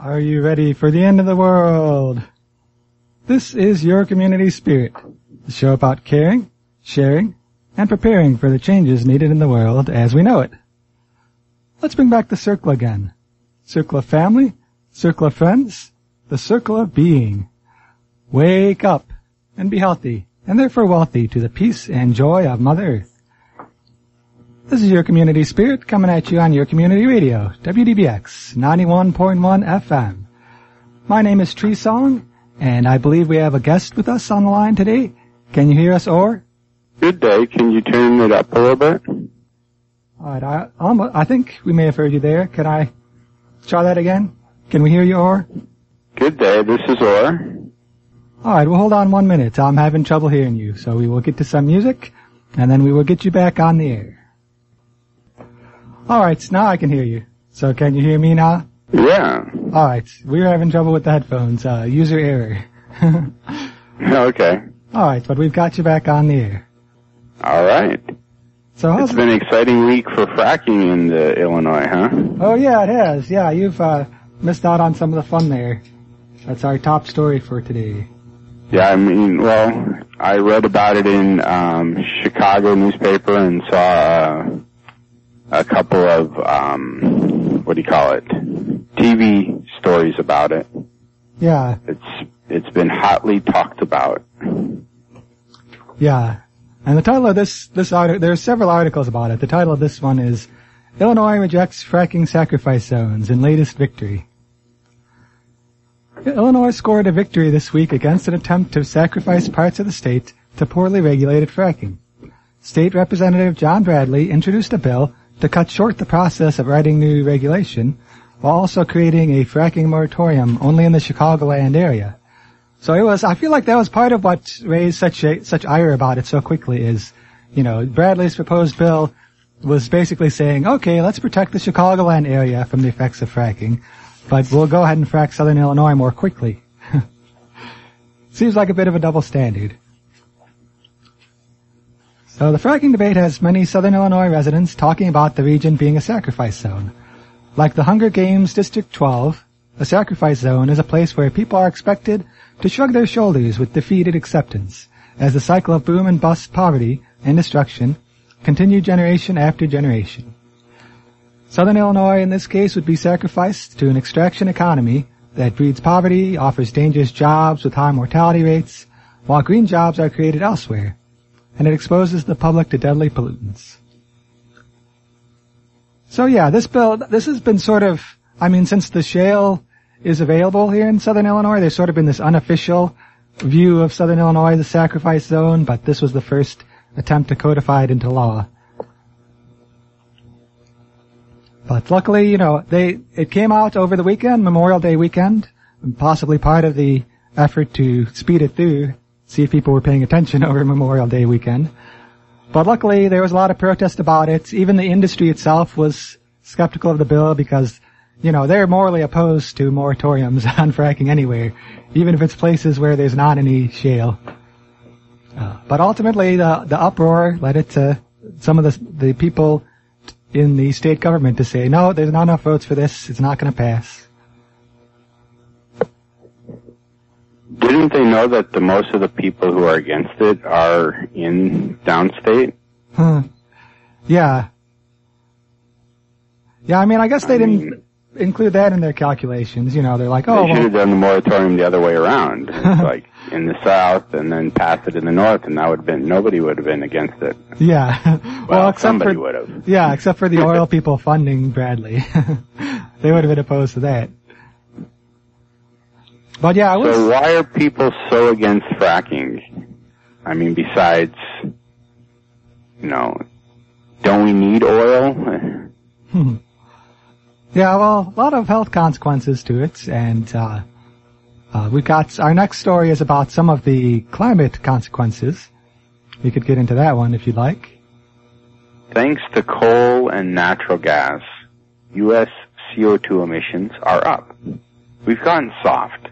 Are you ready for the end of the world? This is Your Community Spirit, the show about caring, sharing, and preparing for the changes needed in the world as we know it. Let's bring back the circle again. Circle of family, circle of friends, the circle of being. Wake up and be healthy and therefore wealthy to the peace and joy of Mother Earth. This is your community spirit coming at you on your community radio, WDBX 91.1 FM. My name is Tree Song, and I believe we have a guest with us on the line today. Can you hear us, Or? Good day. Can you turn it up a little bit? All right. I, almost, I think we may have heard you there. Can I try that again? Can we hear you, Or? Good day. This is Or. All right. Well, hold on one minute. I'm having trouble hearing you, so we will get to some music, and then we will get you back on the air. All right, now I can hear you. So can you hear me now? Yeah. All right, we were having trouble with the headphones. Uh, user error. okay. All right, but we've got you back on the air. All right. So it's been an exciting week for fracking in the Illinois, huh? Oh yeah, it has. Yeah, you've uh, missed out on some of the fun there. That's our top story for today. Yeah, I mean, well, I read about it in um, Chicago newspaper and saw. A couple of um, what do you call it? TV stories about it. Yeah. It's it's been hotly talked about. Yeah. And the title of this this article there are several articles about it. The title of this one is Illinois rejects fracking sacrifice zones in latest victory. Illinois scored a victory this week against an attempt to sacrifice parts of the state to poorly regulated fracking. State Representative John Bradley introduced a bill to cut short the process of writing new regulation while also creating a fracking moratorium only in the Chicagoland area. So it was, I feel like that was part of what raised such a, such ire about it so quickly is, you know, Bradley's proposed bill was basically saying, okay, let's protect the Chicagoland area from the effects of fracking, but we'll go ahead and frack southern Illinois more quickly. Seems like a bit of a double standard. So the fracking debate has many southern Illinois residents talking about the region being a sacrifice zone. Like the Hunger Games District 12, a sacrifice zone is a place where people are expected to shrug their shoulders with defeated acceptance, as the cycle of boom and bust poverty and destruction continue generation after generation. Southern Illinois in this case would be sacrificed to an extraction economy that breeds poverty, offers dangerous jobs with high mortality rates, while green jobs are created elsewhere, and it exposes the public to deadly pollutants. So yeah, this bill, this has been sort of, I mean, since the shale is available here in southern Illinois, there's sort of been this unofficial view of southern Illinois, the sacrifice zone, but this was the first attempt to codify it into law. But luckily, you know, they, it came out over the weekend, Memorial Day weekend, possibly part of the effort to speed it through see if people were paying attention over Memorial Day weekend. But luckily, there was a lot of protest about it. Even the industry itself was skeptical of the bill because, you know, they're morally opposed to moratoriums on fracking anywhere, even if it's places where there's not any shale. Uh, but ultimately, the the uproar led it to some of the the people in the state government to say, no, there's not enough votes for this. It's not going to pass. Didn't they know that the most of the people who are against it are in downstate? Hmm. Yeah. Yeah, I mean, I guess they I didn't mean, include that in their calculations. You know, they're like, oh, they should have done the moratorium the other way around, like in the south, and then pass it in the north, and that would have been nobody would have been against it. Yeah. well, well except for, would have. Yeah, except for the oil people funding Bradley, they would have been opposed to that. But yeah, I was. So why are people so against fracking? I mean, besides, you know, don't we need oil? yeah, well, a lot of health consequences to it, and uh, uh, we got our next story is about some of the climate consequences. We could get into that one if you'd like. Thanks to coal and natural gas, U.S. CO2 emissions are up. We've gotten soft.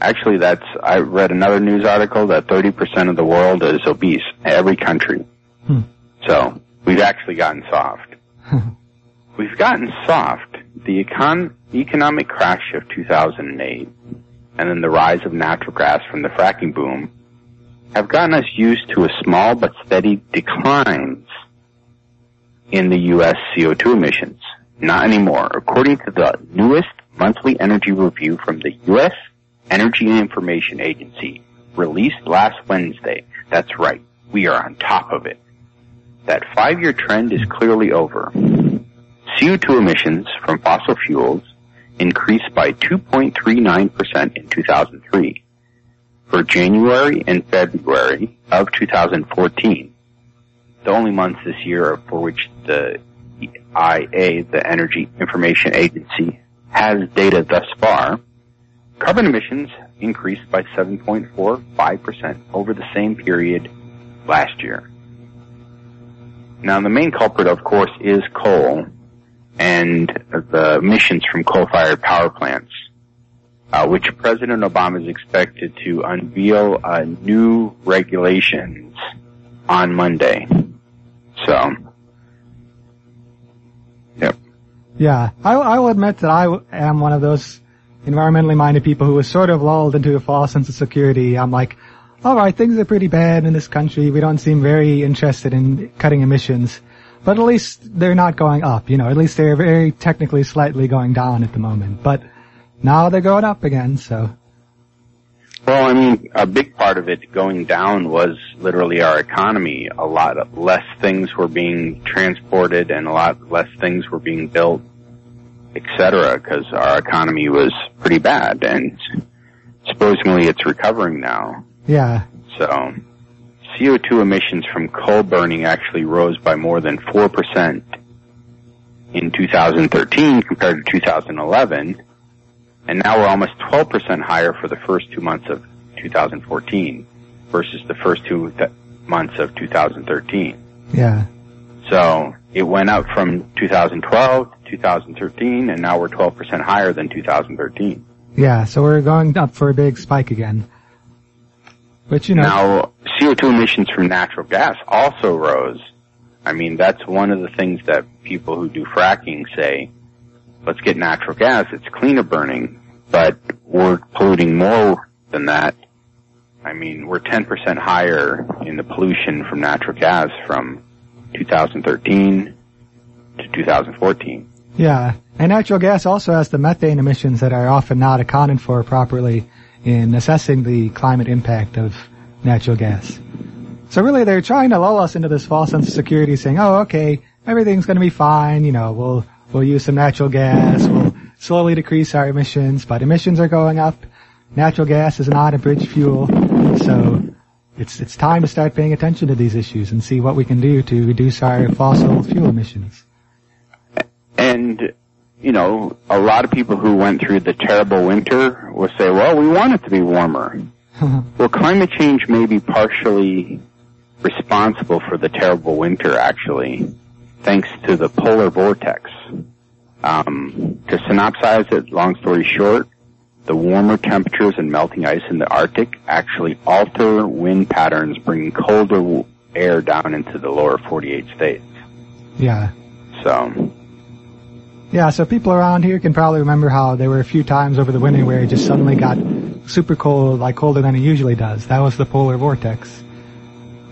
Actually, that's, I read another news article that 30% of the world is obese, every country. Hmm. So, we've actually gotten soft. we've gotten soft. The econ, economic crash of 2008 and then the rise of natural gas from the fracking boom have gotten us used to a small but steady declines in the U.S. CO2 emissions. Not anymore. According to the newest monthly energy review from the U.S. Energy and Information Agency, released last Wednesday, that's right, we are on top of it. That five-year trend is clearly over. CO2 emissions from fossil fuels increased by 2.39% in 2003. For January and February of 2014, the only months this year for which the IA, the Energy Information Agency, has data thus far, carbon emissions increased by 7.45% over the same period last year. Now the main culprit of course is coal and the emissions from coal-fired power plants, uh, which President Obama is expected to unveil uh, new regulations on Monday. So, yep. Yeah, I, I will admit that I am one of those environmentally minded people who were sort of lulled into a false sense of security. I'm like, alright, things are pretty bad in this country. We don't seem very interested in cutting emissions. But at least they're not going up, you know, at least they're very technically slightly going down at the moment. But now they're going up again, so. Well, I mean, a big part of it going down was literally our economy. A lot less things were being transported and a lot less things were being built, etc. because our economy was pretty bad and supposedly it's recovering now. Yeah. So, CO2 emissions from coal burning actually rose by more than 4% in 2013 compared to 2011, and now we're almost 12% higher for the first two months of 2014 versus the first two th- months of 2013. Yeah. So it went up from 2012 to 2013, and now we're 12% higher than 2013. Yeah, so we're going up for a big spike again. But you know. Now, CO2 emissions from natural gas also rose. I mean, that's one of the things that people who do fracking say, let's get natural gas, it's cleaner burning, but we're polluting more than that. I mean, we're 10% higher in the pollution from natural gas from 2013 to 2014. Yeah, and natural gas also has the methane emissions that are often not accounted for properly in assessing the climate impact of natural gas. So really they're trying to lull us into this false sense of security saying, oh okay, everything's gonna be fine, you know, we'll, we'll use some natural gas, we'll slowly decrease our emissions, but emissions are going up. Natural gas is not a bridge fuel, so it's, it's time to start paying attention to these issues and see what we can do to reduce our fossil fuel emissions. And you know, a lot of people who went through the terrible winter will say, well, we want it to be warmer. well, climate change may be partially responsible for the terrible winter, actually, thanks to the polar vortex. Um, to synopsize it, long story short, the warmer temperatures and melting ice in the Arctic actually alter wind patterns, bringing colder air down into the lower 48 states. Yeah. So, yeah, so people around here can probably remember how there were a few times over the winter where it just suddenly got super cold, like colder than it usually does. That was the polar vortex.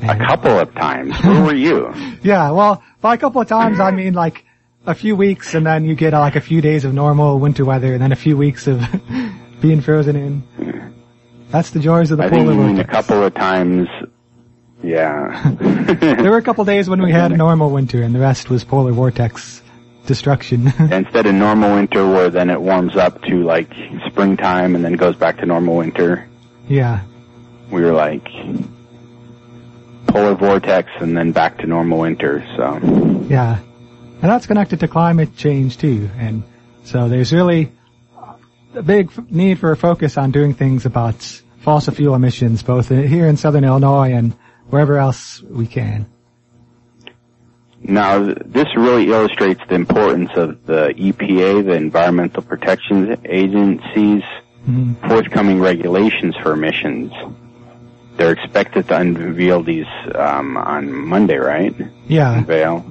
And a couple of times. Where were you? yeah, well, by a couple of times I mean like a few weeks and then you get uh, like a few days of normal winter weather and then a few weeks of being frozen in. That's the joys of the I polar think vortex. a couple of times, yeah. there were a couple days when we had normal winter and the rest was polar vortex destruction. Instead of normal winter where then it warms up to like springtime and then goes back to normal winter. Yeah. We were like polar vortex and then back to normal winter, so. Yeah. And that's connected to climate change too. And so there's really a big need for a focus on doing things about fossil fuel emissions, both here in southern Illinois and wherever else we can. Now, this really illustrates the importance of the EPA, the Environmental Protection Agency's mm-hmm. forthcoming regulations for emissions. They're expected to unveil these um, on Monday, right? Yeah. Unveil.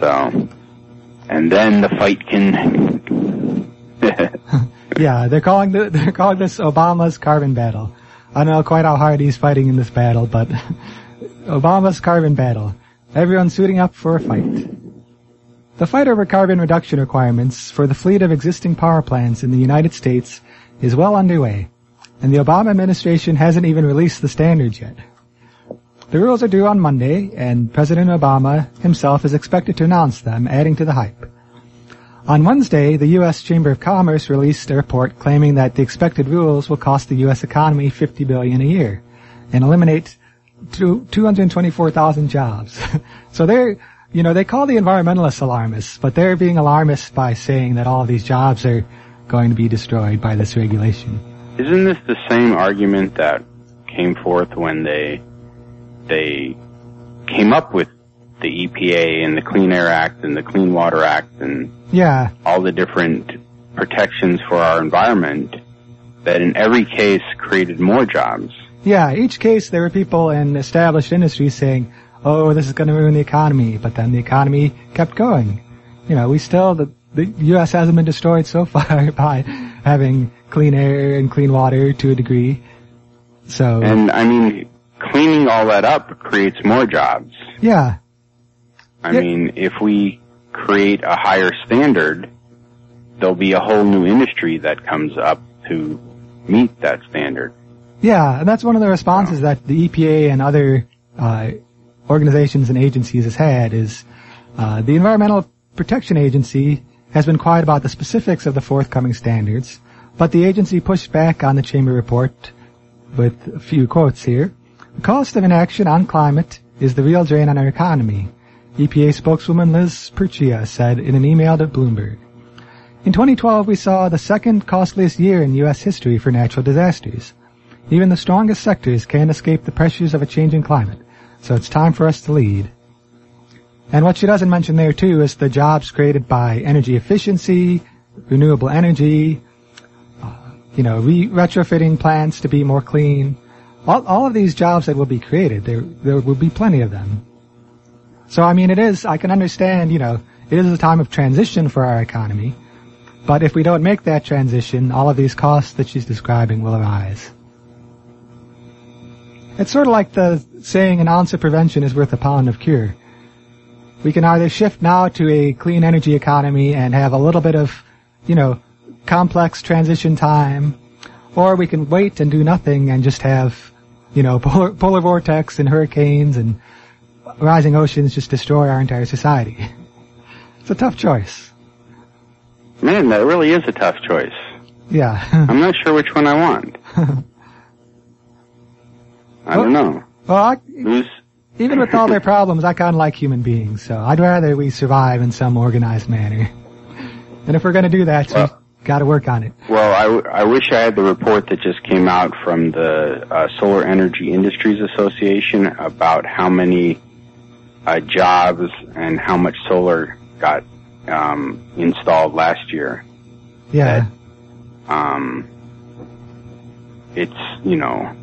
So, and then the fight can. yeah, they're calling the, they're calling this Obama's carbon battle. I don't know quite how hard he's fighting in this battle, but Obama's carbon battle. Everyone's suiting up for a fight. The fight over carbon reduction requirements for the fleet of existing power plants in the United States is well underway, and the Obama administration hasn't even released the standards yet. The rules are due on Monday, and President Obama himself is expected to announce them, adding to the hype. On Wednesday, the U.S. Chamber of Commerce released a report claiming that the expected rules will cost the U.S. economy 50 billion a year and eliminate 224,000 jobs. so they're, you know, they call the environmentalists alarmists, but they're being alarmists by saying that all these jobs are going to be destroyed by this regulation. Isn't this the same argument that came forth when they they came up with the EPA and the Clean Air Act and the Clean Water Act and yeah, all the different protections for our environment that in every case created more jobs. Yeah, each case there were people in established industries saying, "Oh, this is going to ruin the economy," but then the economy kept going. You know, we still the the U.S. hasn't been destroyed so far by having clean air and clean water to a degree. So and I mean, cleaning all that up creates more jobs. Yeah. I yeah. mean, if we create a higher standard, there'll be a whole new industry that comes up to meet that standard. Yeah, and that's one of the responses that the EPA and other uh, organizations and agencies has had is uh, the Environmental Protection Agency has been quiet about the specifics of the forthcoming standards, but the agency pushed back on the Chamber report with a few quotes here. The cost of inaction on climate is the real drain on our economy, EPA spokeswoman Liz Purchia said in an email to Bloomberg. In 2012, we saw the second costliest year in U.S. history for natural disasters. Even the strongest sectors can't escape the pressures of a changing climate, so it's time for us to lead. And what she doesn't mention there too is the jobs created by energy efficiency, renewable energy, uh, you know, re- retrofitting plants to be more clean. All, all of these jobs that will be created, there, there will be plenty of them. So I mean, it is, I can understand, you know, it is a time of transition for our economy, but if we don't make that transition, all of these costs that she's describing will arise. It's sort of like the saying an ounce of prevention is worth a pound of cure. We can either shift now to a clean energy economy and have a little bit of, you know, complex transition time, or we can wait and do nothing and just have, you know, polar, polar vortex and hurricanes and rising oceans just destroy our entire society. It's a tough choice. Man, that really is a tough choice. Yeah. I'm not sure which one I want. I well, don't know. Well, I, even with all their problems, I kind of like human beings, so I'd rather we survive in some organized manner. And if we're going to do that, well, we got to work on it. Well, I, w- I wish I had the report that just came out from the uh, Solar Energy Industries Association about how many uh, jobs and how much solar got um, installed last year. Yeah. That, um, it's you know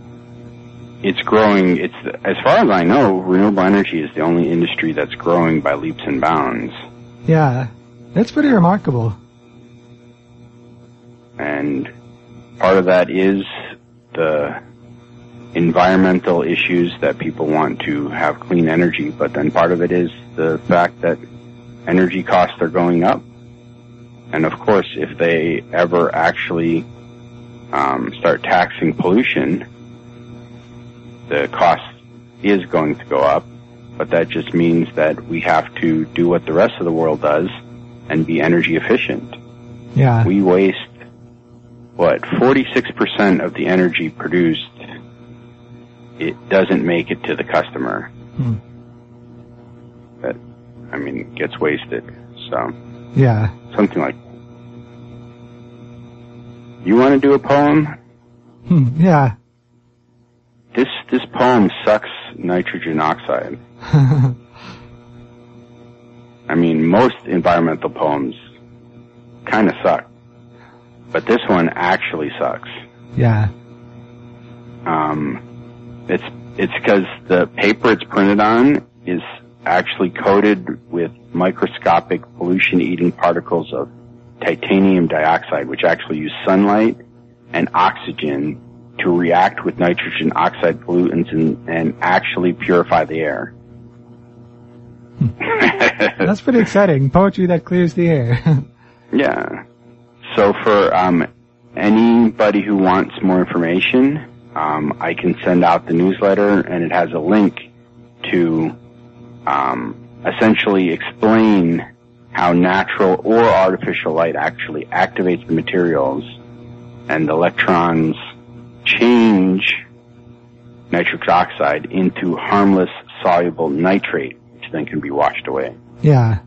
it's growing. It's as far as I know, renewable energy is the only industry that's growing by leaps and bounds. Yeah, that's pretty remarkable. And part of that is the environmental issues that people want to have clean energy, but then part of it is the fact that energy costs are going up. And of course, if they ever actually um, start taxing pollution, the cost is going to go up, but that just means that we have to do what the rest of the world does and be energy efficient. Yeah. We waste, what, 46% of the energy produced, it doesn't make it to the customer. Hmm. That, I mean, gets wasted. So. Yeah. Something like you want to do a poem? Hmm, yeah. This this poem sucks nitrogen oxide. I mean, most environmental poems kind of suck, but this one actually sucks. Yeah. Um, it's it's because the paper it's printed on is actually coated with microscopic pollution-eating particles of titanium dioxide, which actually use sunlight and oxygen to react with nitrogen oxide pollutants and, and actually purify the air. That's pretty exciting. Poetry that clears the air. yeah. So for um, anybody who wants more information, um, I can send out the newsletter, and it has a link to um, essentially explain how natural or artificial light actually activates the materials, and the electrons change nitric oxide into harmless soluble nitrate, which then can be washed away. Yeah.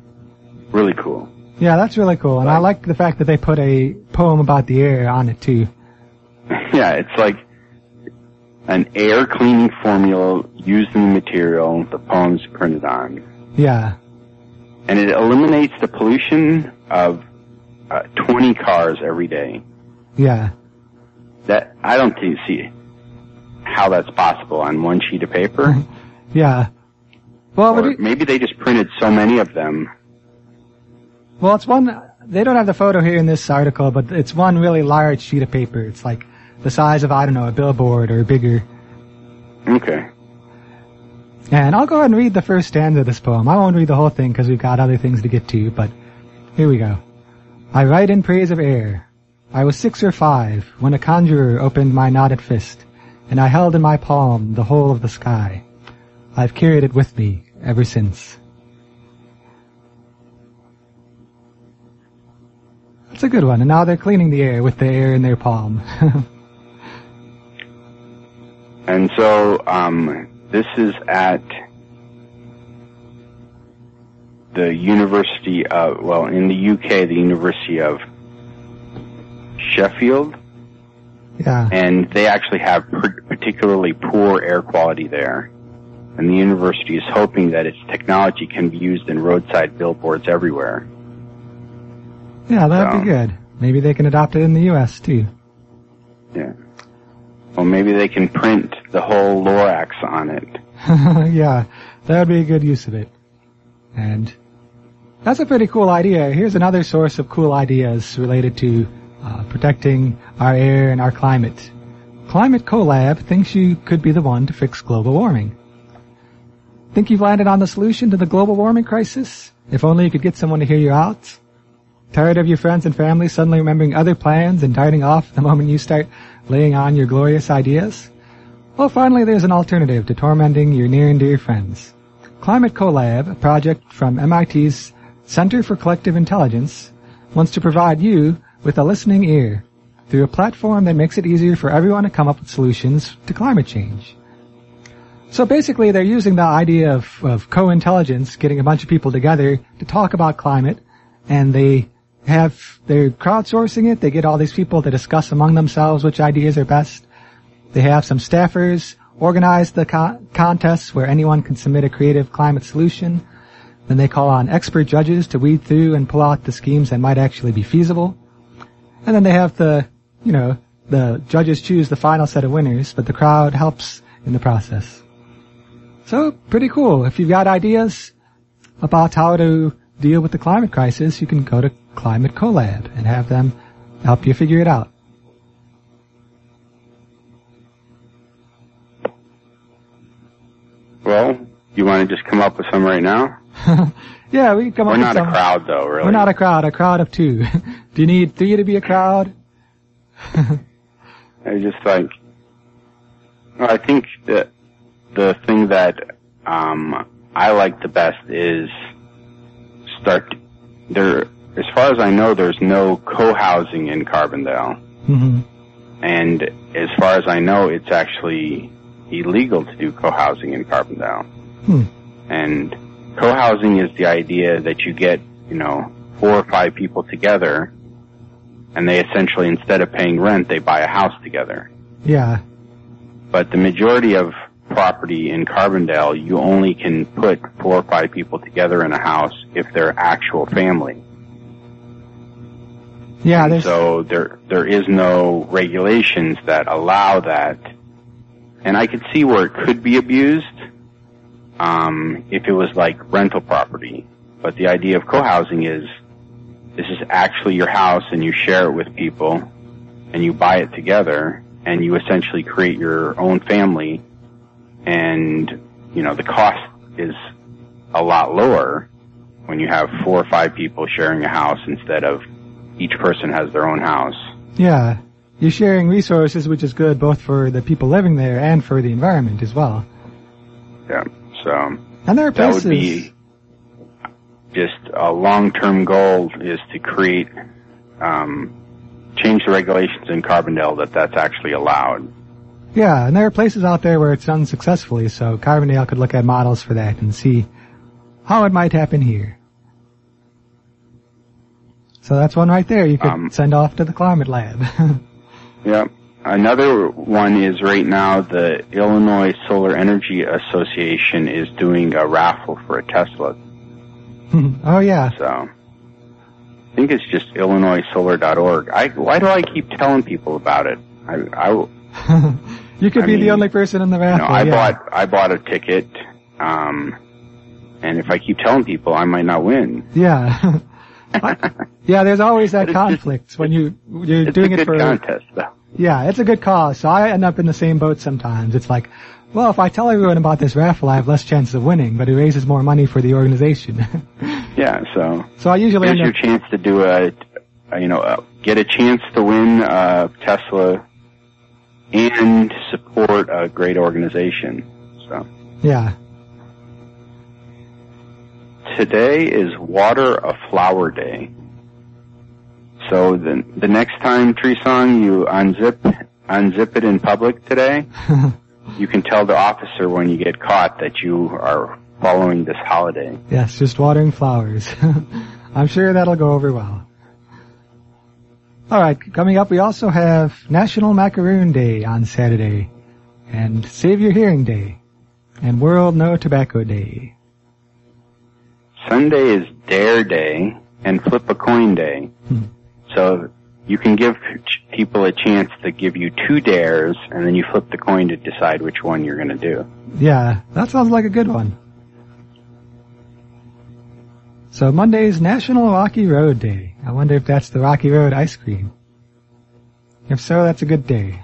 Really cool. Yeah, that's really cool. And I like the fact that they put a poem about the air on it too. yeah, it's like an air cleaning formula used in the material the poem's printed on. Yeah. And it eliminates the pollution of uh, 20 cars every day. Yeah. That, I don't see how that's possible on one sheet of paper. yeah. Well, maybe they just printed so many of them well, it's one, they don't have the photo here in this article, but it's one really large sheet of paper. It's like the size of, I don't know, a billboard or bigger. Okay. And I'll go ahead and read the first stanza of this poem. I won't read the whole thing because we've got other things to get to, but here we go. I write in praise of air. I was six or five when a conjurer opened my knotted fist, and I held in my palm the whole of the sky. I've carried it with me ever since. It's a good one. And now they're cleaning the air with the air in their palm. and so, um, this is at the University of, well, in the UK, the University of Sheffield. Yeah. And they actually have particularly poor air quality there. And the university is hoping that its technology can be used in roadside billboards everywhere. Yeah, that'd so, be good. Maybe they can adopt it in the U.S. too. Yeah. Well, maybe they can print the whole Lorax on it. yeah, that would be a good use of it. And that's a pretty cool idea. Here's another source of cool ideas related to uh, protecting our air and our climate. Climate CoLab thinks you could be the one to fix global warming. Think you've landed on the solution to the global warming crisis? If only you could get someone to hear you out. Tired of your friends and family suddenly remembering other plans and darting off the moment you start laying on your glorious ideas? Well, finally there's an alternative to tormenting your near and dear friends. Climate CoLab, a project from MIT's Center for Collective Intelligence, wants to provide you with a listening ear through a platform that makes it easier for everyone to come up with solutions to climate change. So basically they're using the idea of, of co-intelligence, getting a bunch of people together to talk about climate, and they have they're crowdsourcing it. They get all these people to discuss among themselves which ideas are best. They have some staffers organize the co- contests where anyone can submit a creative climate solution. Then they call on expert judges to weed through and pull out the schemes that might actually be feasible. And then they have the, you know, the judges choose the final set of winners, but the crowd helps in the process. So, pretty cool. If you've got ideas about how to deal with the climate crisis, you can go to Climate CoLab and have them help you figure it out. Well, you want to just come up with some right now? yeah, we can come We're up with some. We're not a crowd though, really. We're not a crowd, a crowd of two. Do you need three to be a crowd? I just like, I think that the thing that um, I like the best is start there. As far as I know, there's no co-housing in Carbondale, mm-hmm. and as far as I know, it's actually illegal to do co-housing in Carbondale. Hmm. And co-housing is the idea that you get, you know, four or five people together, and they essentially, instead of paying rent, they buy a house together. Yeah. But the majority of property in Carbondale, you only can put four or five people together in a house if they're actual family. Yeah, so there there is no regulations that allow that, and I could see where it could be abused, um, if it was like rental property. But the idea of co-housing is this is actually your house and you share it with people and you buy it together and you essentially create your own family and you know the cost is a lot lower when you have four or five people sharing a house instead of each person has their own house. Yeah. You're sharing resources, which is good both for the people living there and for the environment as well. Yeah. So And there are that would be just a long-term goal is to create, um, change the regulations in Carbondale that that's actually allowed. Yeah, and there are places out there where it's done successfully, so Carbondale could look at models for that and see how it might happen here. So that's one right there you could Um, send off to the climate lab. Yeah. Another one is right now the Illinois Solar Energy Association is doing a raffle for a Tesla. oh yeah. So I think it's just IllinoisSolar.org. I why do I keep telling people about it? I I you could I be the only person in the know raffle. I yeah. bought I bought a ticket, um, and if I keep telling people, I might not win. Yeah. yeah, there's always that it's just- conflict when you you're It's doing a it for contest, though. Yeah, it's a good cause. So I end up in the same boat sometimes. It's like, well, if I tell everyone about this raffle, I have less chances of winning, but it raises more money for the organization. Yeah, so so I usually here's your chance to do a, a you know, uh get a chance to win uh, Tesla and support a great organization. So yeah. today is Water a Flower Day. So the the next time Tree Song you unzip unzip it in public today, you can tell the officer when you get caught that you are following this holiday. yes, just watering flowers. I'm sure that'll go over well. Alright, coming up we also have National Macaroon Day on Saturday, and Save Your Hearing Day, and World No Tobacco Day. Sunday is Dare Day and Flip a Coin Day. Hmm. So you can give people a chance to give you two dares, and then you flip the coin to decide which one you're going to do. Yeah, that sounds like a good one. So Monday's National Rocky Road Day. I wonder if that's the Rocky Road ice cream. If so, that's a good day.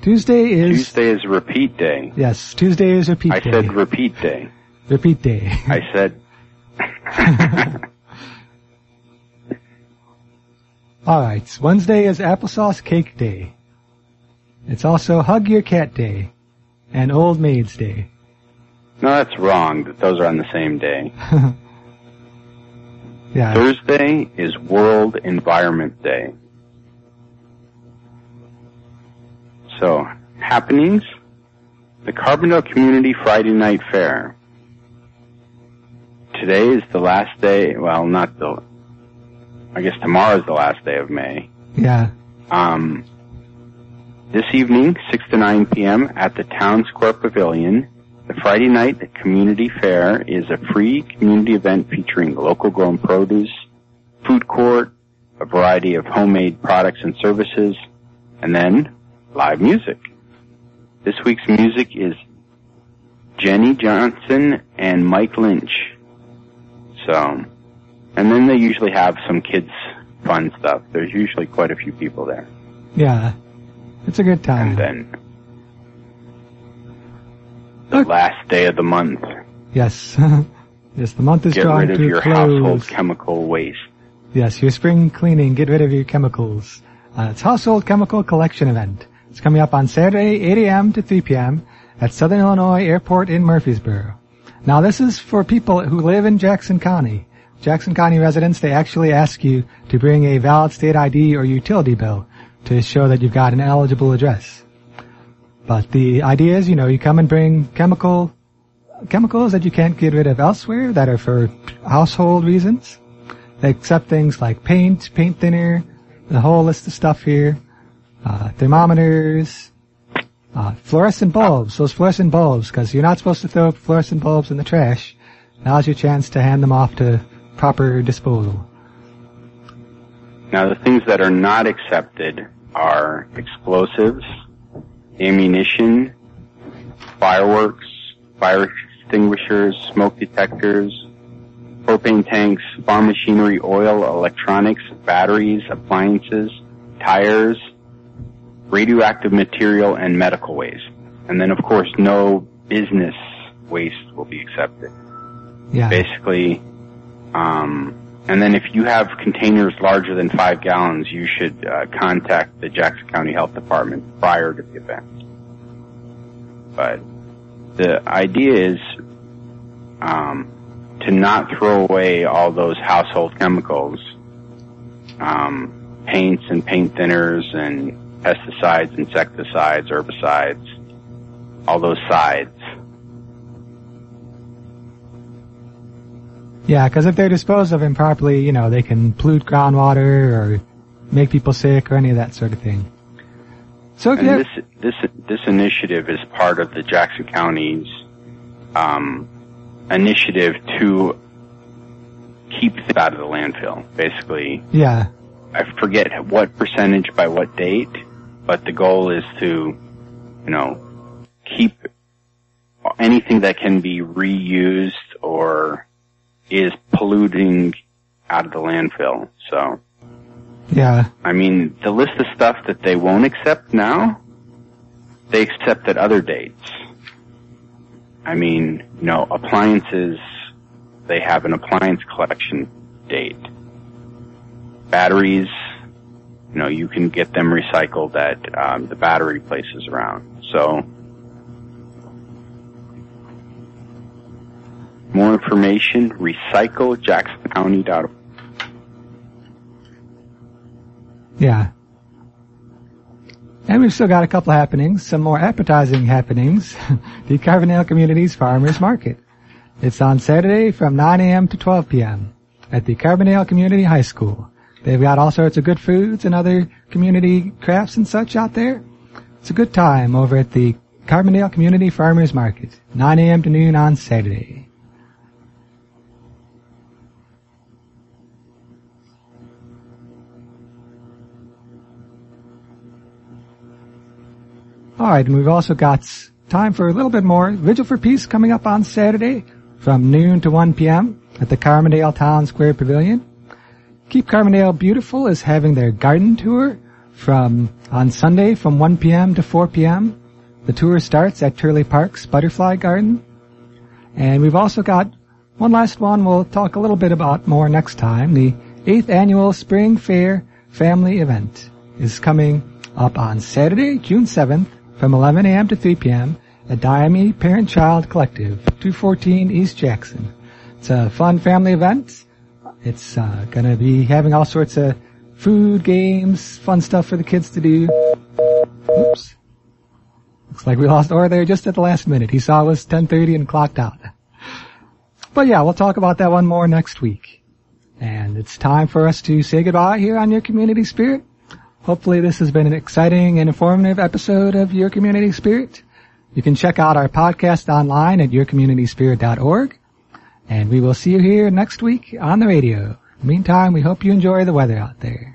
Tuesday is Tuesday is Repeat Day. yes, Tuesday is repeat I day. I said Repeat Day. repeat day. I said. All right. Wednesday is applesauce cake day. It's also Hug Your Cat Day and Old Maid's Day. no, that's wrong. that Those are on the same day. yeah. Thursday is World Environment Day. So, happenings. The Carbondale Community Friday Night Fair. Today is the last day, well, not the, I guess tomorrow is the last day of May. Yeah. Um, this evening, 6 to 9 p.m. at the Town Square Pavilion, the Friday night community fair is a free community event featuring local grown produce, food court, a variety of homemade products and services, and then live music. This week's music is Jenny Johnson and Mike Lynch. So, and then they usually have some kids fun stuff. There's usually quite a few people there. Yeah. It's a good time. And then the last day of the month, Yes. yes, the month is get drawing rid of your close. household chemical waste. Yes, your spring cleaning, get rid of your chemicals. Uh, it's household chemical collection event. It's coming up on Saturday, 8 a.m. to 3 p.m. at Southern Illinois Airport in Murphysboro. Now this is for people who live in Jackson County. Jackson County residents, they actually ask you to bring a valid state ID or utility bill to show that you've got an eligible address. But the idea is, you know, you come and bring chemical, chemicals that you can't get rid of elsewhere that are for household reasons. They accept things like paint, paint thinner, the whole list of stuff here, uh, thermometers, uh, fluorescent bulbs, those fluorescent bulbs, because you're not supposed to throw fluorescent bulbs in the trash. Now's your chance to hand them off to proper disposal. Now the things that are not accepted are explosives, ammunition, fireworks, fire extinguishers, smoke detectors, propane tanks, farm machinery, oil, electronics, batteries, appliances, tires, radioactive material, and medical waste. And then, of course, no business waste will be accepted. Yeah. Basically, um, and then if you have containers larger than five gallons, you should uh, contact the Jackson County Health Department prior to the event. But the idea is um, to not throw away all those household chemicals, um, paints and paint thinners and pesticides, insecticides, herbicides, all those sides. Yeah, because if they're disposed of improperly, you know, they can pollute groundwater or make people sick or any of that sort of thing. So And this this this initiative is part of the Jackson County's um, initiative to keep things out of the landfill. Basically, yeah, I forget what percentage by what date, but the goal is to, you know, keep anything that can be reused or is polluting out of the landfill. So, yeah, I mean, the list of stuff that they won't accept now, they accept at other dates. I mean, you know, appliances, they have an appliance collection date. Batteries, you know, you can get them recycled at um, the battery places around. So, more information, recyclejacksoncounty.org. yeah. And we've still got a couple happenings, some more appetizing happenings. the Carbondale Community's Farmers Market. It's on Saturday from 9 a.m. to 12 p.m. at the Carbondale Community High School. They've got all sorts of good foods and other community crafts and such out there. It's a good time over at the Carbondale Community Farmers Market, 9 a.m. to noon on Saturday. Alright, and we've also got time for a little bit more Vigil for Peace coming up on Saturday from noon to 1 p.m. at the Carbondale Town Square Pavilion. Keep Carbondale Beautiful is having their garden tour from on Sunday from 1 p.m. to 4 p.m. The tour starts at Turley Park's Butterfly Garden. And we've also got one last one we'll talk a little bit about more next time. The 8th annual Spring Fair Family Event is coming up on Saturday, June 7th from 11 a.m. to 3 p.m. at Diami Parent Child Collective, 214 East Jackson. It's a fun family event. It's uh, going to be having all sorts of food, games, fun stuff for the kids to do. Oops. Looks like we lost Or there just at the last minute. He saw it was 10.30 and clocked out. But yeah, we'll talk about that one more next week. And it's time for us to say goodbye here on Your Community Spirit. Hopefully this has been an exciting and informative episode of Your Community Spirit. You can check out our podcast online at yourcommunityspirit.org. And we will see you here next week on the radio. Meantime, we hope you enjoy the weather out there.